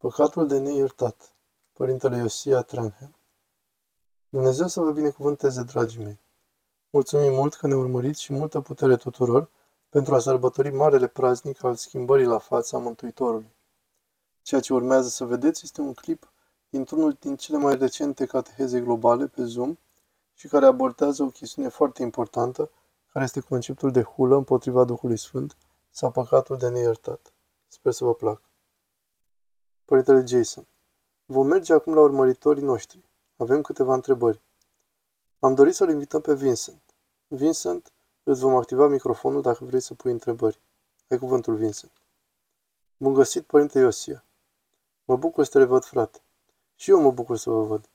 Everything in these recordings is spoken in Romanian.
Păcatul de neiertat. Părintele Iosia Tranham. Dumnezeu să vă binecuvânteze, dragii mei. Mulțumim mult că ne urmăriți și multă putere tuturor pentru a sărbători marele praznic al schimbării la fața Mântuitorului. Ceea ce urmează să vedeți este un clip dintr-unul din cele mai recente cateheze globale pe Zoom și care abordează o chestiune foarte importantă, care este conceptul de hulă împotriva Duhului Sfânt sau păcatul de neiertat. Sper să vă placă. Părintele Jason. Vom merge acum la urmăritorii noștri. Avem câteva întrebări. Am dorit să-l invităm pe Vincent. Vincent, îți vom activa microfonul dacă vrei să pui întrebări. Ai cuvântul, Vincent. Bun găsit, Părinte Iosia. Mă bucur să te văd, frate. Și eu mă bucur să vă văd.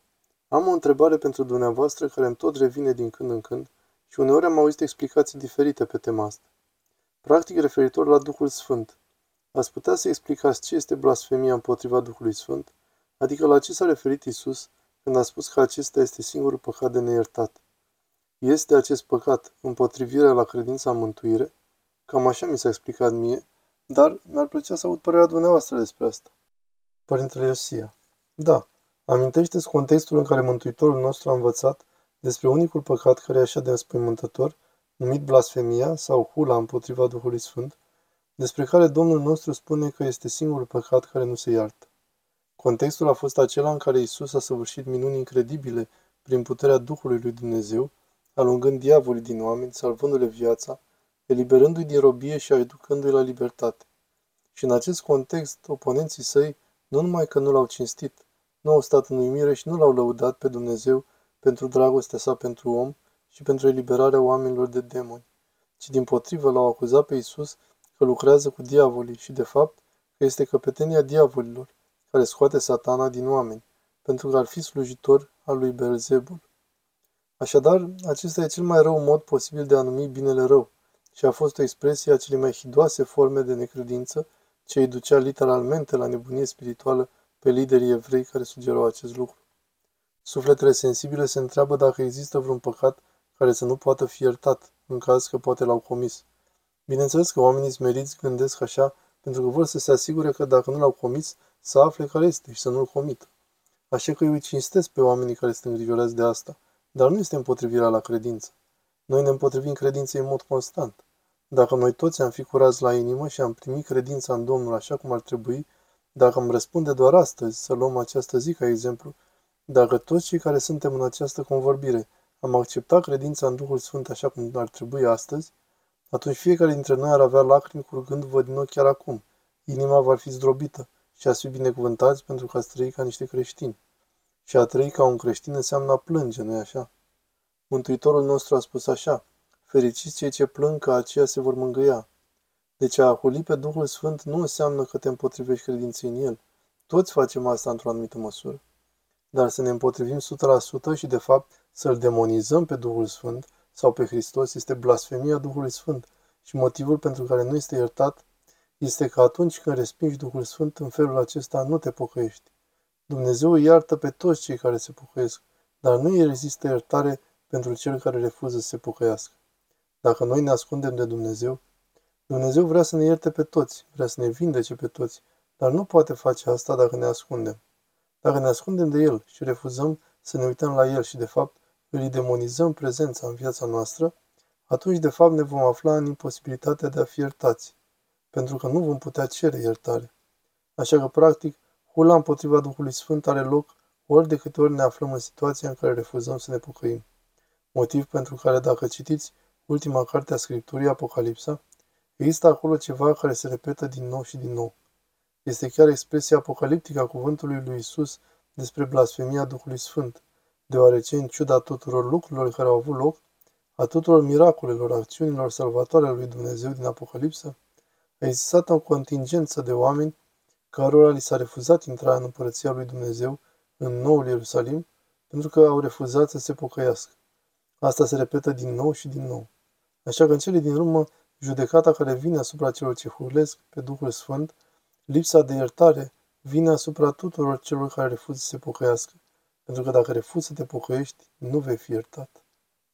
Am o întrebare pentru dumneavoastră care îmi tot revine din când în când și uneori am auzit explicații diferite pe tema asta. Practic referitor la Duhul Sfânt. Ați putea să explicați ce este blasfemia împotriva Duhului Sfânt? Adică la ce s-a referit Isus când a spus că acesta este singurul păcat de neiertat? Este acest păcat împotrivirea la credința în mântuire? Cam așa mi s-a explicat mie, dar mi-ar plăcea să aud părerea dumneavoastră despre asta. Părintele Iosia. Da, amintește-ți contextul în care Mântuitorul nostru a învățat despre unicul păcat care e așa de înspăimântător, numit blasfemia sau hula împotriva Duhului Sfânt, despre care Domnul nostru spune că este singurul păcat care nu se iartă. Contextul a fost acela în care Isus a săvârșit minuni incredibile prin puterea Duhului lui Dumnezeu, alungând diavolii din oameni, salvându-le viața, eliberându-i din robie și aducându-i la libertate. Și în acest context, oponenții săi nu numai că nu l-au cinstit, nu au stat în uimire și nu l-au lăudat pe Dumnezeu pentru dragostea sa pentru om și pentru eliberarea oamenilor de demoni, ci din potrivă l-au acuzat pe Isus că lucrează cu diavolii și, de fapt, că este căpetenia diavolilor, care scoate satana din oameni, pentru că ar fi slujitor al lui Belzebul. Așadar, acesta e cel mai rău mod posibil de a numi binele rău și a fost o expresie a celei mai hidoase forme de necredință ce îi ducea literalmente la nebunie spirituală pe liderii evrei care sugerau acest lucru. Sufletele sensibile se întreabă dacă există vreun păcat care să nu poată fi iertat, în caz că poate l-au comis. Bineînțeles că oamenii smeriți gândesc așa pentru că vor să se asigure că dacă nu l-au comis, să afle care este și să nu-l comită. Așa că eu îi cinstesc pe oamenii care sunt îngrijorați de asta, dar nu este împotrivirea la credință. Noi ne împotrivim credinței în mod constant. Dacă noi toți am fi curați la inimă și am primit credința în Domnul așa cum ar trebui, dacă îmi răspunde doar astăzi, să luăm această zi ca exemplu, dacă toți cei care suntem în această convorbire am acceptat credința în Duhul Sfânt așa cum ar trebui astăzi, atunci fiecare dintre noi ar avea lacrimi curgându-vă din ochi chiar acum. Inima va fi zdrobită și ați fi binecuvântați pentru că ați trăi ca niște creștini. Și a trăi ca un creștin înseamnă a plânge, nu-i așa? Mântuitorul nostru a spus așa, fericiți cei ce plâng că aceia se vor mângâia. Deci a ahuli pe Duhul Sfânt nu înseamnă că te împotrivești credinței în El. Toți facem asta într-o anumită măsură. Dar să ne împotrivim 100% și de fapt să-L demonizăm pe Duhul Sfânt sau pe Hristos este blasfemia Duhului Sfânt și motivul pentru care nu este iertat este că atunci când respingi Duhul Sfânt în felul acesta nu te pocăiești. Dumnezeu îi iartă pe toți cei care se pocăiesc, dar nu îi rezistă iertare pentru cel care refuză să se pocăiască. Dacă noi ne ascundem de Dumnezeu, Dumnezeu vrea să ne ierte pe toți, vrea să ne vindece pe toți, dar nu poate face asta dacă ne ascundem. Dacă ne ascundem de El și refuzăm să ne uităm la El și, de fapt, îi demonizăm prezența în viața noastră, atunci de fapt ne vom afla în imposibilitatea de a fi iertați, pentru că nu vom putea cere iertare. Așa că, practic, hula împotriva Duhului Sfânt are loc ori de câte ori ne aflăm în situația în care refuzăm să ne pocăim. Motiv pentru care, dacă citiți ultima carte a Scripturii, Apocalipsa, există acolo ceva care se repetă din nou și din nou. Este chiar expresia apocaliptică a cuvântului lui Isus despre blasfemia Duhului Sfânt, deoarece, în ciuda tuturor lucrurilor care au avut loc, a tuturor miracolelor, acțiunilor salvatoare ale lui Dumnezeu din Apocalipsă, a existat o contingență de oameni cărora li s-a refuzat intrarea în împărăția lui Dumnezeu în noul Ierusalim, pentru că au refuzat să se pocăiască. Asta se repetă din nou și din nou. Așa că în cele din urmă, judecata care vine asupra celor ce hurlesc pe Duhul Sfânt, lipsa de iertare, vine asupra tuturor celor care refuză să se pocăiască pentru că dacă refuzi să te pocăiești, nu vei fi iertat.